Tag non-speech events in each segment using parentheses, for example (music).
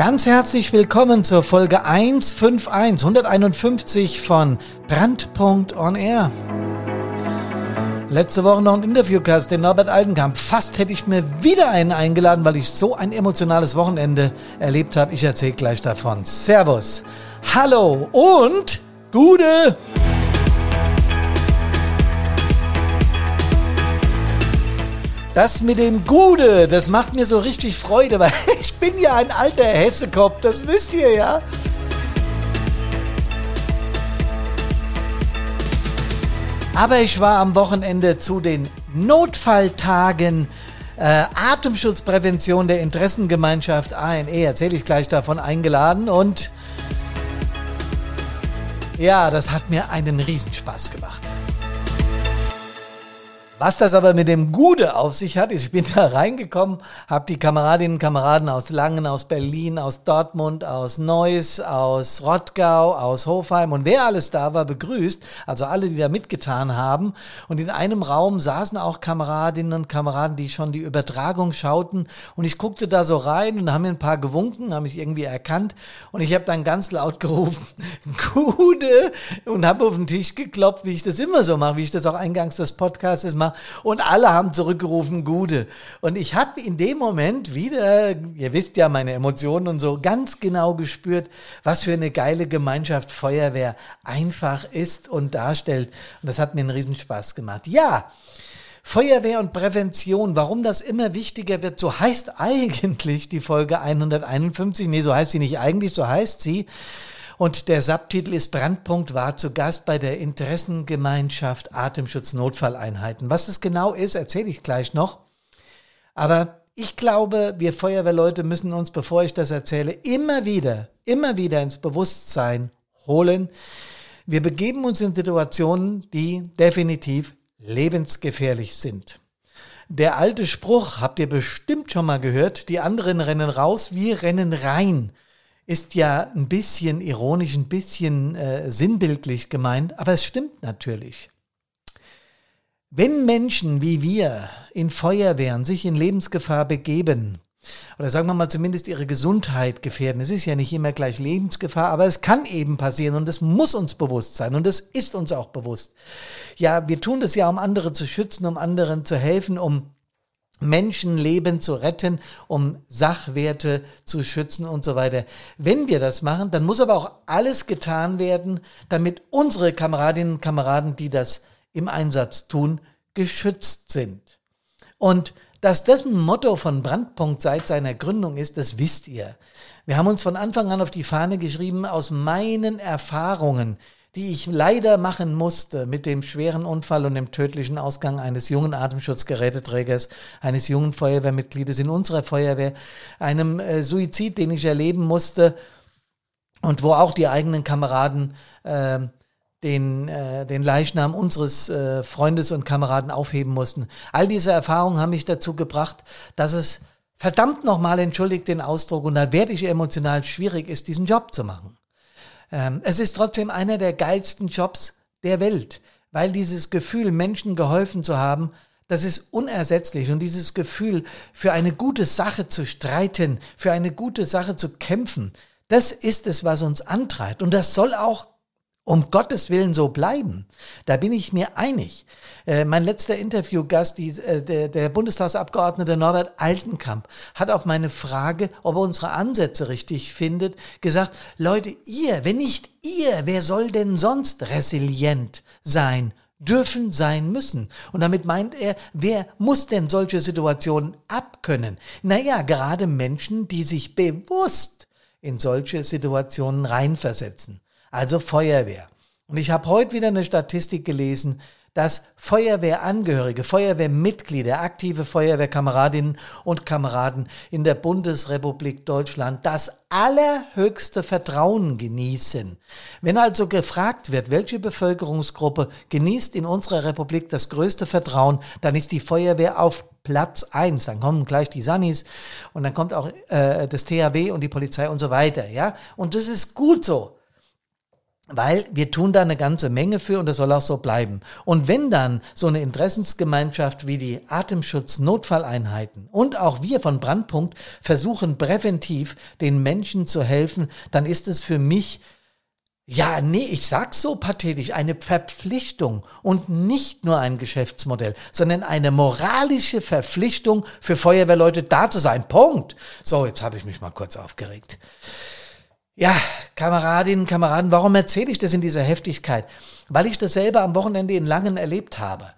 Ganz herzlich willkommen zur Folge 151, 151 von Brandpunkt on Air. Letzte Woche noch ein Interview gehabt, den Norbert Altenkamp. Fast hätte ich mir wieder einen eingeladen, weil ich so ein emotionales Wochenende erlebt habe. Ich erzähle gleich davon. Servus, hallo und gute. Das mit dem Gude, das macht mir so richtig Freude, weil (laughs) ich bin ja ein alter Hessekopf, das wisst ihr ja. Aber ich war am Wochenende zu den Notfalltagen äh, Atemschutzprävention der Interessengemeinschaft ANE, erzähle ich gleich davon, eingeladen und ja, das hat mir einen Riesenspaß gemacht. Was das aber mit dem Gude auf sich hat, ist, ich bin da reingekommen, habe die Kameradinnen und Kameraden aus Langen, aus Berlin, aus Dortmund, aus Neuss, aus Rottgau, aus Hofheim und wer alles da war, begrüßt, also alle, die da mitgetan haben. Und in einem Raum saßen auch Kameradinnen und Kameraden, die schon die Übertragung schauten. Und ich guckte da so rein und haben mir ein paar gewunken, haben mich irgendwie erkannt. Und ich habe dann ganz laut gerufen, (laughs) Gude, und habe auf den Tisch geklopft, wie ich das immer so mache, wie ich das auch eingangs des Podcasts mache und alle haben zurückgerufen, Gude. Und ich habe in dem Moment wieder, ihr wisst ja meine Emotionen und so, ganz genau gespürt, was für eine geile Gemeinschaft Feuerwehr einfach ist und darstellt. Und das hat mir einen Riesenspaß gemacht. Ja, Feuerwehr und Prävention, warum das immer wichtiger wird, so heißt (laughs) eigentlich die Folge 151. Nee, so heißt sie nicht eigentlich, so heißt sie. Und der Subtitel ist Brandpunkt war zu Gast bei der Interessengemeinschaft Atemschutz Notfalleinheiten. Was das genau ist, erzähle ich gleich noch. Aber ich glaube, wir Feuerwehrleute müssen uns, bevor ich das erzähle, immer wieder, immer wieder ins Bewusstsein holen. Wir begeben uns in Situationen, die definitiv lebensgefährlich sind. Der alte Spruch habt ihr bestimmt schon mal gehört, die anderen rennen raus, wir rennen rein ist ja ein bisschen ironisch, ein bisschen äh, sinnbildlich gemeint, aber es stimmt natürlich. Wenn Menschen wie wir in Feuerwehren sich in Lebensgefahr begeben, oder sagen wir mal zumindest ihre Gesundheit gefährden. Es ist ja nicht immer gleich Lebensgefahr, aber es kann eben passieren und es muss uns bewusst sein und es ist uns auch bewusst. Ja, wir tun das ja, um andere zu schützen, um anderen zu helfen, um Menschenleben zu retten, um Sachwerte zu schützen und so weiter. Wenn wir das machen, dann muss aber auch alles getan werden, damit unsere Kameradinnen und Kameraden, die das im Einsatz tun, geschützt sind. Und dass das ein Motto von Brandpunkt seit seiner Gründung ist, das wisst ihr. Wir haben uns von Anfang an auf die Fahne geschrieben, aus meinen Erfahrungen, die ich leider machen musste mit dem schweren Unfall und dem tödlichen Ausgang eines jungen Atemschutzgeräteträgers, eines jungen Feuerwehrmitgliedes in unserer Feuerwehr, einem äh, Suizid, den ich erleben musste und wo auch die eigenen Kameraden äh, den, äh, den Leichnam unseres äh, Freundes und Kameraden aufheben mussten. All diese Erfahrungen haben mich dazu gebracht, dass es verdammt nochmal, entschuldigt den Ausdruck, und da werde ich emotional schwierig ist, diesen Job zu machen. Ähm, es ist trotzdem einer der geilsten Jobs der Welt, weil dieses Gefühl, Menschen geholfen zu haben, das ist unersetzlich. Und dieses Gefühl, für eine gute Sache zu streiten, für eine gute Sache zu kämpfen, das ist es, was uns antreibt. Und das soll auch um Gottes Willen so bleiben. Da bin ich mir einig. Äh, mein letzter Interviewgast, die, äh, der, der Bundestagsabgeordnete Norbert Altenkamp, hat auf meine Frage, ob er unsere Ansätze richtig findet, gesagt, Leute, ihr, wenn nicht ihr, wer soll denn sonst resilient sein? dürfen sein müssen. Und damit meint er, wer muss denn solche Situationen abkönnen? Naja, gerade Menschen, die sich bewusst in solche Situationen reinversetzen also Feuerwehr. Und ich habe heute wieder eine Statistik gelesen, dass Feuerwehrangehörige, Feuerwehrmitglieder, aktive Feuerwehrkameradinnen und Kameraden in der Bundesrepublik Deutschland das allerhöchste Vertrauen genießen. Wenn also gefragt wird, welche Bevölkerungsgruppe genießt in unserer Republik das größte Vertrauen, dann ist die Feuerwehr auf Platz eins. Dann kommen gleich die Sannis und dann kommt auch äh, das THW und die Polizei und so weiter. Ja, und das ist gut so. Weil wir tun da eine ganze Menge für und das soll auch so bleiben. Und wenn dann so eine Interessensgemeinschaft wie die Atemschutz-Notfalleinheiten und auch wir von Brandpunkt versuchen präventiv den Menschen zu helfen, dann ist es für mich ja, nee, ich sag's so pathetisch, eine Verpflichtung und nicht nur ein Geschäftsmodell, sondern eine moralische Verpflichtung für Feuerwehrleute da zu sein. Punkt. So, jetzt habe ich mich mal kurz aufgeregt. Ja, Kameradinnen, Kameraden, warum erzähle ich das in dieser Heftigkeit? Weil ich das selber am Wochenende in Langen erlebt habe.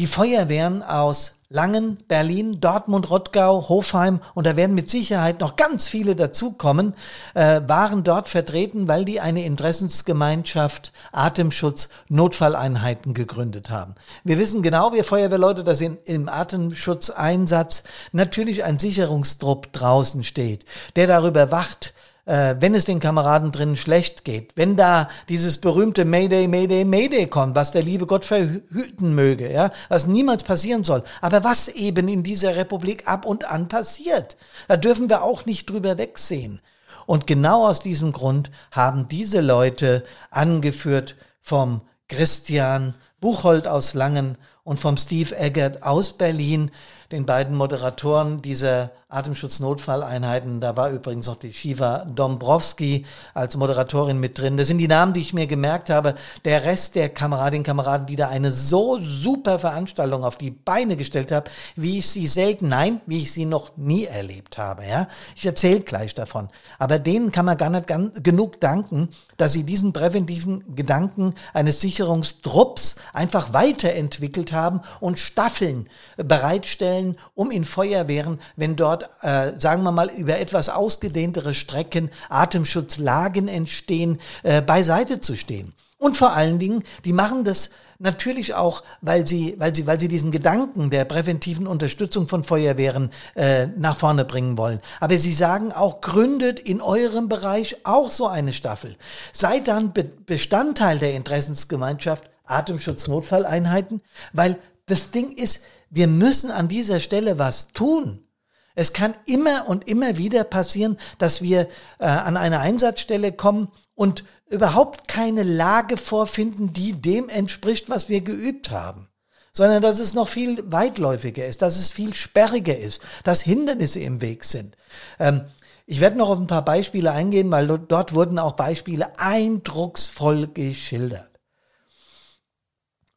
Die Feuerwehren aus Langen, Berlin, Dortmund, Rottgau, Hofheim und da werden mit Sicherheit noch ganz viele dazukommen, äh, waren dort vertreten, weil die eine Interessensgemeinschaft Atemschutz Notfalleinheiten gegründet haben. Wir wissen genau, wir Feuerwehrleute, dass in, im Atemschutzeinsatz natürlich ein Sicherungstrupp draußen steht, der darüber wacht, äh, wenn es den Kameraden drinnen schlecht geht, wenn da dieses berühmte Mayday, Mayday, Mayday kommt, was der liebe Gott verhüten möge, ja, was niemals passieren soll, aber was eben in dieser Republik ab und an passiert, da dürfen wir auch nicht drüber wegsehen. Und genau aus diesem Grund haben diese Leute angeführt vom Christian Buchhold aus Langen und vom Steve Eggert aus Berlin, den beiden Moderatoren dieser Atemschutznotfalleinheiten. Da war übrigens auch die Shiva Dombrowski als Moderatorin mit drin. Das sind die Namen, die ich mir gemerkt habe. Der Rest der Kameradinnen und Kameraden, die da eine so super Veranstaltung auf die Beine gestellt haben, wie ich sie selten, nein, wie ich sie noch nie erlebt habe. Ja, ich erzähle gleich davon. Aber denen kann man gar nicht ganz genug danken, dass sie diesen präventiven Gedanken eines Sicherungstrupps einfach weiterentwickelt haben und Staffeln bereitstellen, um in Feuerwehren, wenn dort dort, äh, sagen wir mal, über etwas ausgedehntere Strecken Atemschutzlagen entstehen, äh, beiseite zu stehen. Und vor allen Dingen, die machen das natürlich auch, weil sie, weil sie, weil sie diesen Gedanken der präventiven Unterstützung von Feuerwehren äh, nach vorne bringen wollen. Aber sie sagen auch, gründet in eurem Bereich auch so eine Staffel. Seid dann Be Bestandteil der Interessensgemeinschaft Atemschutznotfalleinheiten, weil das Ding ist, wir müssen an dieser Stelle was tun. Es kann immer und immer wieder passieren, dass wir äh, an eine Einsatzstelle kommen und überhaupt keine Lage vorfinden, die dem entspricht, was wir geübt haben sondern dass es noch viel weitläufiger ist, dass es viel sperriger ist, dass Hindernisse im Weg sind. Ähm, ich werde noch auf ein paar Beispiele eingehen, weil dort wurden auch Beispiele eindrucksvoll geschildert.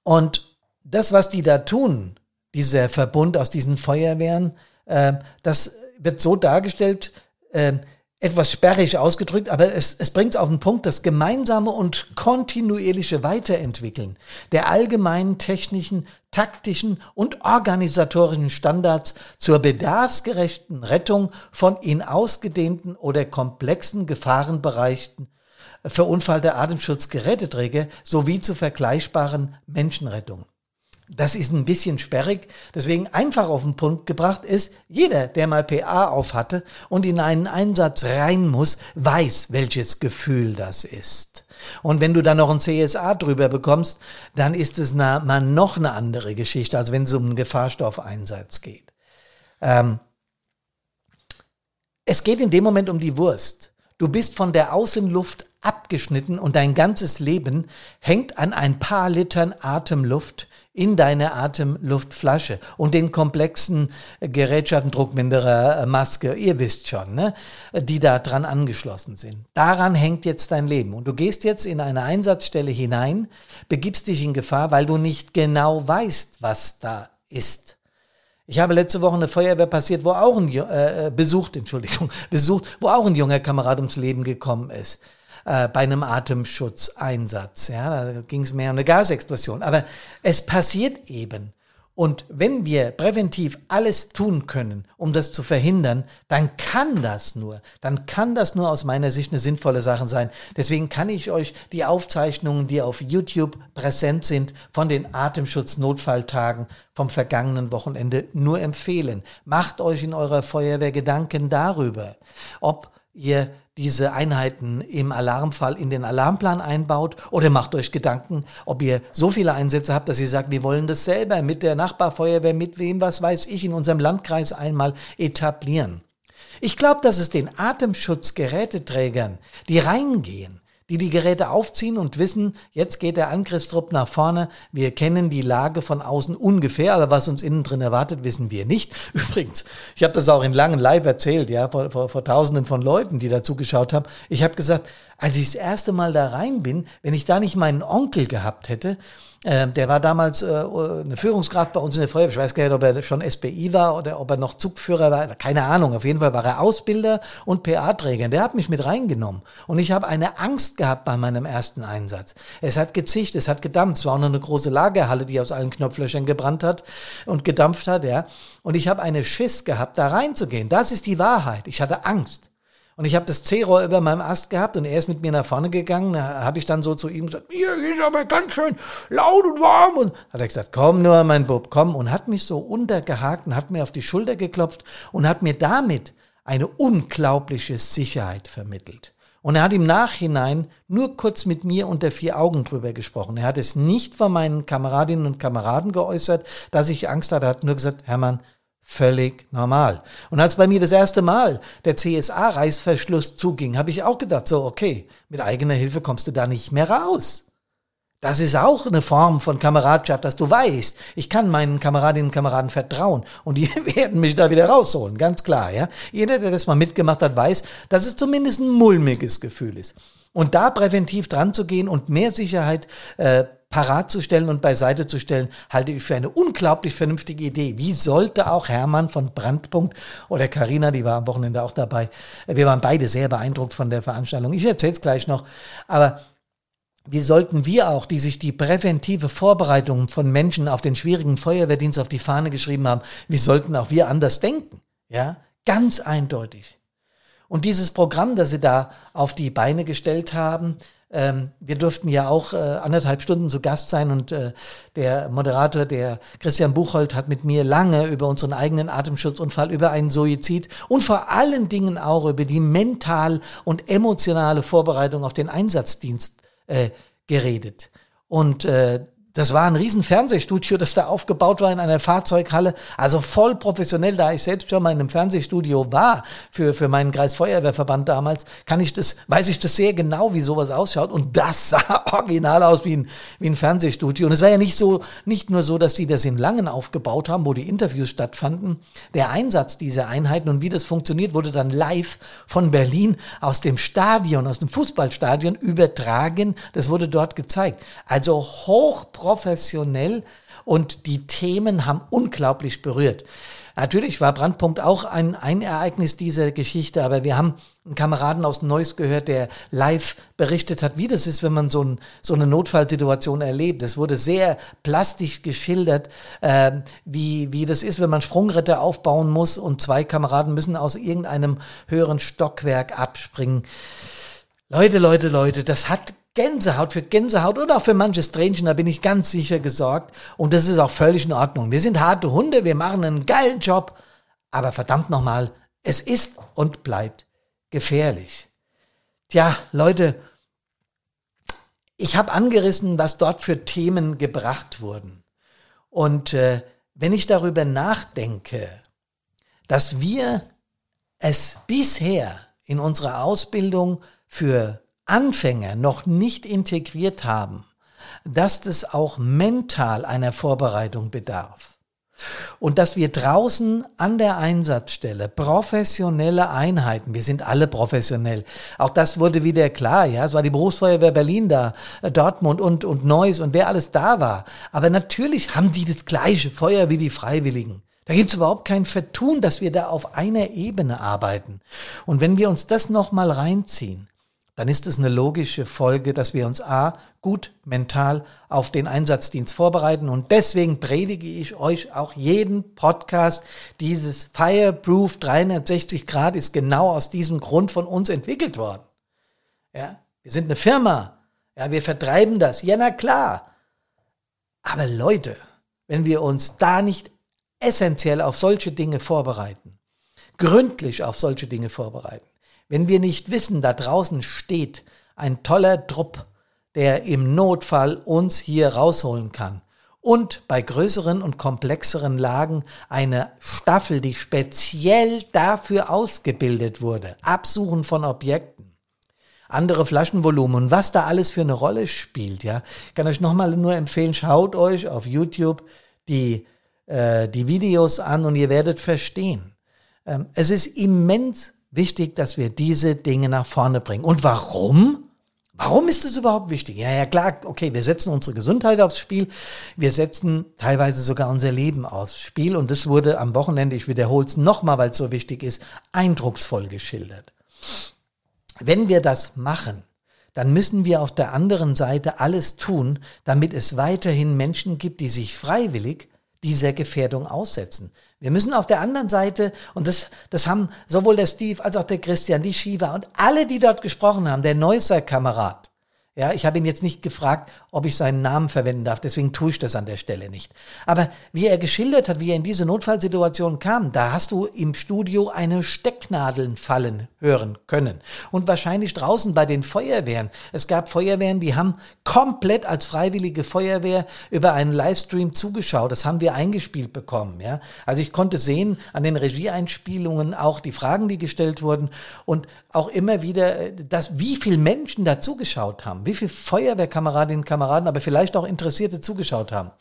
Und das, was die da tun, dieser Verbund aus diesen Feuerwehren, äh, das wird so dargestellt, äh, etwas sperrig ausgedrückt, aber es, es bringt auf den Punkt, das gemeinsame und kontinuierliche Weiterentwickeln der allgemeinen technischen, taktischen und organisatorischen Standards zur bedarfsgerechten Rettung von in ausgedehnten oder komplexen Gefahrenbereichen verunfallter Atemschutzgeräteträger sowie zu vergleichbaren Menschenrettungen. Das ist ein bisschen sperrig, deswegen einfach auf den Punkt gebracht ist, jeder, der mal PA auf hatte und in einen Einsatz rein muss, weiß, welches Gefühl das ist. Und wenn du dann noch ein CSA drüber bekommst, dann ist es na, mal noch eine andere Geschichte, als wenn es um einen Gefahrstoffeinsatz geht. Ähm, es geht in dem Moment um die Wurst. Du bist von der Außenluft abgeschnitten und dein ganzes Leben hängt an ein paar Litern Atemluft, in deine Atemluftflasche und den komplexen Gerätschaften, Druckminderer, Maske, ihr wisst schon, ne, die da dran angeschlossen sind. Daran hängt jetzt dein Leben. Und du gehst jetzt in eine Einsatzstelle hinein, begibst dich in Gefahr, weil du nicht genau weißt, was da ist. Ich habe letzte Woche eine Feuerwehr passiert, wo auch ein äh, besucht, Entschuldigung, (laughs) besucht, wo auch ein junger Kamerad ums Leben gekommen ist äh, bei einem Atemschutzeinsatz. Ja, da ging es mehr um eine Gasexplosion. Aber es passiert eben. Und wenn wir präventiv alles tun können, um das zu verhindern, dann kann das nur, dann kann das nur aus meiner Sicht eine sinnvolle Sache sein. Deswegen kann ich euch die Aufzeichnungen, die auf YouTube präsent sind, von den Atemschutznotfalltagen vom vergangenen Wochenende nur empfehlen. Macht euch in eurer Feuerwehr Gedanken darüber, ob ihr diese Einheiten im Alarmfall in den Alarmplan einbaut oder macht euch Gedanken, ob ihr so viele Einsätze habt, dass ihr sagt, wir wollen das selber mit der Nachbarfeuerwehr, mit wem, was weiß ich, in unserem Landkreis einmal etablieren. Ich glaube, dass es den Atemschutzgeräteträgern, die reingehen, die die Geräte aufziehen und wissen, jetzt geht der Angriffstrupp nach vorne. Wir kennen die Lage von außen ungefähr, aber was uns innen drin erwartet, wissen wir nicht. (laughs) Übrigens, ich habe das auch in langen Live erzählt, ja, vor, vor, vor Tausenden von Leuten, die da zugeschaut haben. Ich habe gesagt, als ich das erste Mal da rein bin, wenn ich da nicht meinen Onkel gehabt hätte, ähm, der war damals äh, eine Führungskraft bei uns in der Feuerwehr. Ich weiß gar nicht, ob er schon SBI war oder ob er noch Zugführer war. Keine Ahnung. Auf jeden Fall war er Ausbilder und PA-Träger. Der hat mich mit reingenommen. Und ich habe eine Angst gehabt bei meinem ersten Einsatz. Es hat gezicht, es hat gedampft. Es war auch noch eine große Lagerhalle, die aus allen Knopflöchern gebrannt hat und gedampft hat. Ja. Und ich habe eine Schiss gehabt, da reinzugehen. Das ist die Wahrheit. Ich hatte Angst. Und ich habe das C-Rohr über meinem Ast gehabt und er ist mit mir nach vorne gegangen. Da habe ich dann so zu ihm gesagt, hier ist aber ganz schön laut und warm. Und hat er gesagt, komm nur, mein Bub, komm. Und hat mich so untergehakt und hat mir auf die Schulter geklopft und hat mir damit eine unglaubliche Sicherheit vermittelt. Und er hat im Nachhinein nur kurz mit mir unter vier Augen drüber gesprochen. Er hat es nicht von meinen Kameradinnen und Kameraden geäußert, dass ich Angst hatte. Er hat nur gesagt, Hermann, völlig normal. Und als bei mir das erste Mal der CSA-Reißverschluss zuging, habe ich auch gedacht, so, okay, mit eigener Hilfe kommst du da nicht mehr raus. Das ist auch eine Form von Kameradschaft, dass du weißt, ich kann meinen Kameradinnen und Kameraden vertrauen und die (laughs) werden mich da wieder rausholen, ganz klar, ja. Jeder, der das mal mitgemacht hat, weiß, dass es zumindest ein mulmiges Gefühl ist. Und da präventiv dran zu gehen und mehr Sicherheit äh, parat zu stellen und beiseite zu stellen, halte ich für eine unglaublich vernünftige Idee. Wie sollte auch Hermann von Brandpunkt oder Karina, die war am Wochenende auch dabei, wir waren beide sehr beeindruckt von der Veranstaltung. Ich erzähle es gleich noch, aber wie sollten wir auch, die sich die präventive Vorbereitung von Menschen auf den schwierigen Feuerwehrdienst auf die Fahne geschrieben haben, wie sollten auch wir anders denken? Ja, ganz eindeutig. Und dieses Programm, das sie da auf die Beine gestellt haben, ähm, wir durften ja auch äh, anderthalb Stunden zu Gast sein und äh, der Moderator, der Christian Buchholz, hat mit mir lange über unseren eigenen Atemschutzunfall, über einen Suizid und vor allen Dingen auch über die mental und emotionale Vorbereitung auf den Einsatzdienst äh, geredet. Und äh, das war ein riesen Fernsehstudio, das da aufgebaut war in einer Fahrzeughalle. Also voll professionell, da ich selbst schon mal in einem Fernsehstudio war für, für meinen Kreisfeuerwehrverband damals, kann ich das, weiß ich das sehr genau, wie sowas ausschaut. Und das (laughs) sah original aus wie ein, wie ein Fernsehstudio. Und es war ja nicht so, nicht nur so, dass die das in Langen aufgebaut haben, wo die Interviews stattfanden. Der Einsatz dieser Einheiten und wie das funktioniert, wurde dann live von Berlin aus dem Stadion, aus dem Fußballstadion übertragen. Das wurde dort gezeigt. Also hoch professionell und die Themen haben unglaublich berührt. Natürlich war Brandpunkt auch ein, ein Ereignis dieser Geschichte, aber wir haben einen Kameraden aus Neuss gehört, der live berichtet hat, wie das ist, wenn man so, ein, so eine Notfallsituation erlebt. Es wurde sehr plastisch geschildert, äh, wie, wie das ist, wenn man Sprungretter aufbauen muss und zwei Kameraden müssen aus irgendeinem höheren Stockwerk abspringen. Leute, Leute, Leute, das hat Gänsehaut für Gänsehaut und auch für manches Tränchen, da bin ich ganz sicher gesorgt. Und das ist auch völlig in Ordnung. Wir sind harte Hunde, wir machen einen geilen Job. Aber verdammt nochmal, es ist und bleibt gefährlich. Tja, Leute, ich habe angerissen, was dort für Themen gebracht wurden. Und äh, wenn ich darüber nachdenke, dass wir es bisher in unserer Ausbildung für Anfänger noch nicht integriert haben, dass das auch mental einer Vorbereitung bedarf. Und dass wir draußen an der Einsatzstelle professionelle Einheiten, wir sind alle professionell, auch das wurde wieder klar, ja, es war die Berufsfeuerwehr Berlin da, äh, Dortmund und, und Neuss und wer alles da war. Aber natürlich haben die das gleiche Feuer wie die Freiwilligen. Da gibt es überhaupt kein Vertun, dass wir da auf einer Ebene arbeiten. Und wenn wir uns das nochmal reinziehen, dann ist es eine logische Folge, dass wir uns A gut mental auf den Einsatzdienst vorbereiten. Und deswegen predige ich euch auch jeden Podcast. Dieses Fireproof 360 Grad ist genau aus diesem Grund von uns entwickelt worden. Ja, wir sind eine Firma. Ja, wir vertreiben das. Ja, na klar. Aber Leute, wenn wir uns da nicht essentiell auf solche Dinge vorbereiten, gründlich auf solche Dinge vorbereiten, wenn wir nicht wissen, da draußen steht ein toller Trupp, der im Notfall uns hier rausholen kann. Und bei größeren und komplexeren Lagen eine Staffel, die speziell dafür ausgebildet wurde. Absuchen von Objekten. andere Flaschenvolumen und was da alles für eine Rolle spielt, ja. Ich kann euch nochmal nur empfehlen, schaut euch auf YouTube die, äh, die Videos an und ihr werdet verstehen. Ähm, es ist immens wichtig, dass wir diese Dinge nach vorne bringen. Und warum? Warum ist das überhaupt wichtig? Ja, ja, klar, okay, wir setzen unsere Gesundheit aufs Spiel. Wir setzen teilweise sogar unser Leben aufs Spiel. Und das wurde am Wochenende, ich wiederhole es nochmal, weil es so wichtig ist, eindrucksvoll geschildert. Wenn wir das machen, dann müssen wir auf der anderen Seite alles tun, damit es weiterhin Menschen gibt, die sich freiwillig dieser Gefährdung aussetzen. Wir müssen auf der anderen Seite, und das, das haben sowohl der Steve als auch der Christian, die Shiva und alle, die dort gesprochen haben, der Neusser Kamerad, ja, ich habe ihn jetzt nicht gefragt, ob ich seinen Namen verwenden darf, deswegen tue ich das an der Stelle nicht. Aber wie er geschildert hat, wie er in diese Notfallsituation kam, da hast du im Studio eine Stecknadeln fallen hören können. Und wahrscheinlich draußen bei den Feuerwehren. Es gab Feuerwehren, die haben komplett als freiwillige Feuerwehr über einen Livestream zugeschaut. Das haben wir eingespielt bekommen. Ja? Also ich konnte sehen an den Regieeinspielungen auch die Fragen, die gestellt wurden und auch immer wieder, äh, dass, wie viele Menschen da zugeschaut haben wie viele Feuerwehrkameradinnen und Kameraden, aber vielleicht auch Interessierte zugeschaut haben.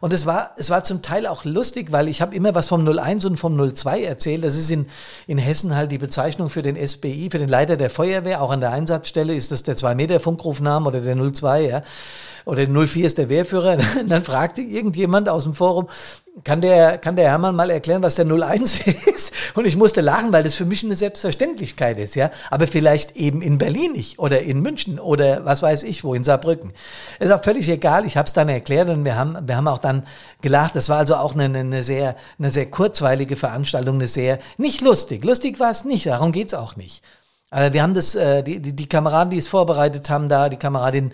Und es war, es war zum Teil auch lustig, weil ich habe immer was vom 01 und vom 02 erzählt. Das ist in, in Hessen halt die Bezeichnung für den SBI, für den Leiter der Feuerwehr. Auch an der Einsatzstelle ist das der 2-Meter-Funkrufname oder der 02, ja. Oder der 04 ist der Wehrführer. (laughs) Und dann fragte irgendjemand aus dem Forum, kann der, kann der Hermann mal erklären, was der 01 (laughs) ist? Und ich musste lachen, weil das für mich eine Selbstverständlichkeit ist, ja. Aber vielleicht eben in Berlin nicht oder in München oder was weiß ich wo, in Saarbrücken. Ist auch völlig egal. Ich habe es dann erklärt und wir haben, wir haben auch dann gelacht. Das war also auch eine, eine sehr, eine sehr kurzweilige Veranstaltung, eine sehr, nicht lustig. Lustig war es nicht, darum geht's auch nicht. Aber wir haben das, äh, die, die, die Kameraden, die es vorbereitet haben, da, die Kameradin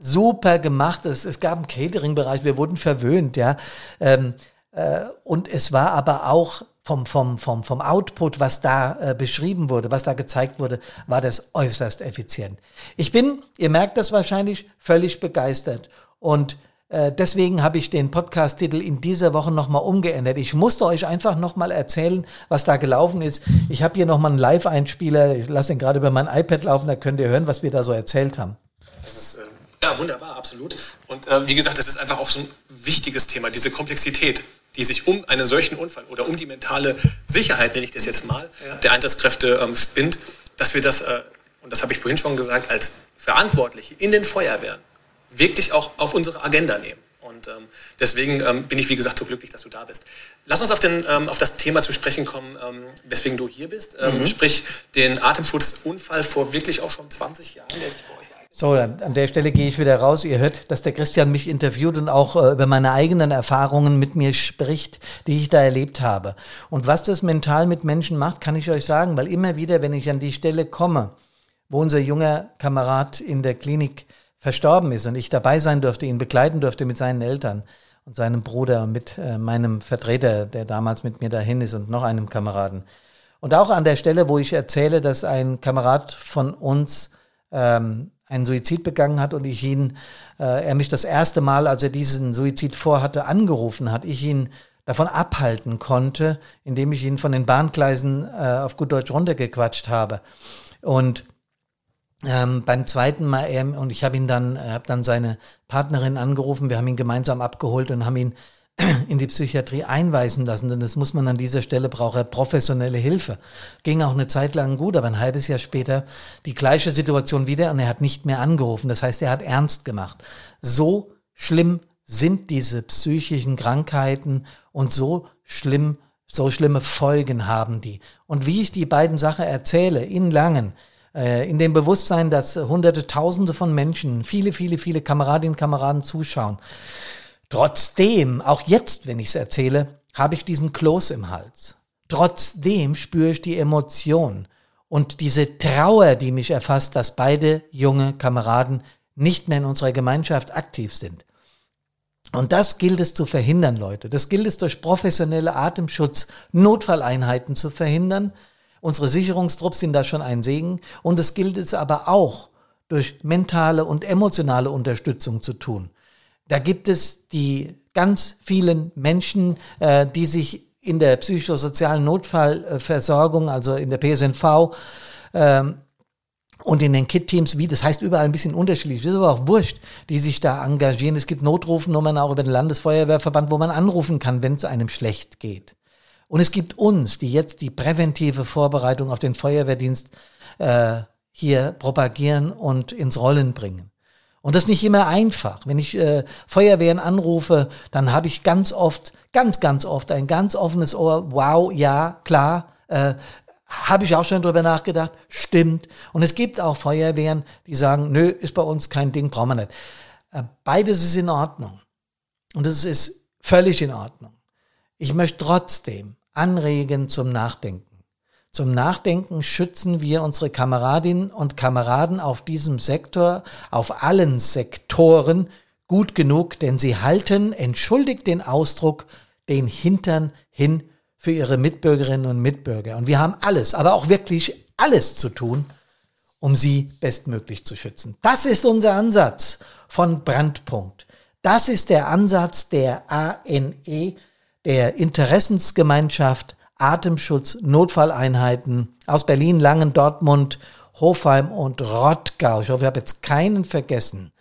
super gemacht. Es, es gab einen Catering-Bereich, wir wurden verwöhnt, ja. Ähm, äh, und es war aber auch vom, vom, vom, vom Output, was da äh, beschrieben wurde, was da gezeigt wurde, war das äußerst effizient. Ich bin, ihr merkt das wahrscheinlich, völlig begeistert. Und deswegen habe ich den Podcast-Titel in dieser Woche nochmal umgeändert. Ich musste euch einfach nochmal erzählen, was da gelaufen ist. Ich habe hier nochmal einen Live-Einspieler, ich lasse ihn gerade über mein iPad laufen, da könnt ihr hören, was wir da so erzählt haben. Das ist, äh, ja, wunderbar, absolut. Und äh, wie gesagt, das ist einfach auch so ein wichtiges Thema, diese Komplexität die sich um einen solchen Unfall oder um die mentale Sicherheit, nenne ich das jetzt mal, ja. der Einsatzkräfte ähm, spinnt, dass wir das, äh, und das habe ich vorhin schon gesagt, als Verantwortliche in den Feuerwehren wirklich auch auf unsere Agenda nehmen. Und ähm, deswegen ähm, bin ich, wie gesagt, so glücklich, dass du da bist. Lass uns auf, den, ähm, auf das Thema zu sprechen kommen, ähm, weswegen du hier bist. Ähm, mhm. Sprich, den Atemschutzunfall vor wirklich auch schon 20 Jahren, der sich bei euch so, dann, an der Stelle gehe ich wieder raus. Ihr hört, dass der Christian mich interviewt und auch äh, über meine eigenen Erfahrungen mit mir spricht, die ich da erlebt habe. Und was das mental mit Menschen macht, kann ich euch sagen, weil immer wieder, wenn ich an die Stelle komme, wo unser junger Kamerad in der Klinik verstorben ist und ich dabei sein durfte, ihn begleiten durfte mit seinen Eltern und seinem Bruder und mit äh, meinem Vertreter, der damals mit mir dahin ist und noch einem Kameraden. Und auch an der Stelle, wo ich erzähle, dass ein Kamerad von uns ähm, einen Suizid begangen hat und ich ihn, äh, er mich das erste Mal, als er diesen Suizid vorhatte, angerufen hat, ich ihn davon abhalten konnte, indem ich ihn von den Bahngleisen äh, auf gut Deutsch runtergequatscht habe. Und ähm, beim zweiten Mal, er, und ich habe ihn dann, habe dann seine Partnerin angerufen, wir haben ihn gemeinsam abgeholt und haben ihn (clears throat) in die Psychiatrie einweisen lassen, denn das muss man an dieser Stelle braucht er professionelle Hilfe. Ging auch eine Zeit lang gut, aber ein halbes Jahr später die gleiche Situation wieder und er hat nicht mehr angerufen. Das heißt, er hat ernst gemacht. So schlimm sind diese psychischen Krankheiten und so schlimm, so schlimme Folgen haben die. Und wie ich die beiden Sachen erzähle, in Langen, äh, in dem Bewusstsein, dass hunderte, tausende von Menschen, viele, viele, viele Kameradinnen und Kameraden zuschauen, Trotzdem, auch jetzt, wenn ich es erzähle, habe ich diesen Kloß im Hals. Trotzdem spüre ich die Emotion und diese Trauer, die mich erfasst, dass beide junge Kameraden nicht mehr in unserer Gemeinschaft aktiv sind. Und das gilt es zu verhindern, Leute. Das gilt es durch professionelle Atemschutz, Notfalleinheiten zu verhindern. Unsere Sicherungstrupps sind da schon ein Segen. Und es gilt es aber auch durch mentale und emotionale Unterstützung zu tun. Da gibt es die ganz vielen Menschen, äh, die sich in der psychosozialen Notfallversorgung, also in der PSNV, ähm, und in den Kit-Teams, wie, das heißt überall ein bisschen unterschiedlich, das ist aber auch wurscht, die sich da engagieren. Es gibt Notrufnummern auch über den Landesfeuerwehrverband, wo man anrufen kann, wenn es einem schlecht geht. Und es gibt uns, die jetzt die präventive Vorbereitung auf den Feuerwehrdienst äh, hier propagieren und ins Rollen bringen. Und das ist nicht immer einfach. Wenn ich äh, Feuerwehren anrufe, dann habe ich ganz oft, ganz, ganz oft ein ganz offenes Ohr. Wow, ja, klar. Äh, habe ich auch schon drüber nachgedacht. Stimmt. Und es gibt auch Feuerwehren, die sagen, nö, ist bei uns kein Ding, brauchen wir nicht. Äh, beides ist in Ordnung. Und es ist völlig in Ordnung. Ich möchte trotzdem anregen zum Nachdenken. Zum Nachdenken schützen wir unsere Kameradinnen und Kameraden auf diesem Sektor, auf allen Sektoren gut genug, denn sie halten, entschuldigt den Ausdruck, den Hintern hin für ihre Mitbürgerinnen und Mitbürger. Und wir haben alles, aber auch wirklich alles zu tun, um sie bestmöglich zu schützen. Das ist unser Ansatz von Brandpunkt. Das ist der Ansatz der ANE, der Interessensgemeinschaft Atemschutz Notfalleinheiten aus Berlin, Langen, Dortmund, Hofheim und Rottgau. Ich hoffe, ich habe jetzt keinen vergessen.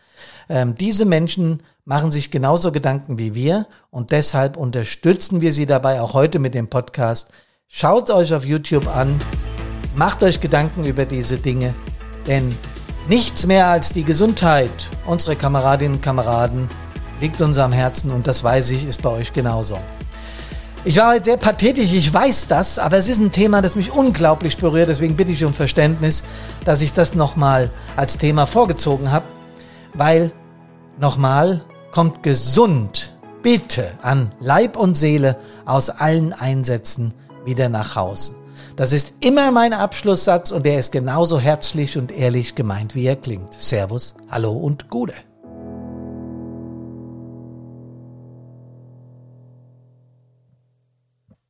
Ähm, diese Menschen machen sich genauso Gedanken wie wir und deshalb unterstützen wir sie dabei auch heute mit dem Podcast. Schaut euch auf YouTube an, macht euch Gedanken über diese Dinge, denn nichts mehr als die Gesundheit unserer Kameradinnen und Kameraden liegt uns am Herzen und das weiß ich, ist bei euch genauso. Ich war heute sehr pathetisch, ich weiß das, aber es ist ein Thema, das mich unglaublich berührt, deswegen bitte ich um Verständnis, dass ich das nochmal als Thema vorgezogen habe, weil nochmal kommt gesund, bitte, an Leib und Seele aus allen Einsätzen wieder nach Hause. Das ist immer mein Abschlusssatz und der ist genauso herzlich und ehrlich gemeint, wie er klingt. Servus, hallo und Gude.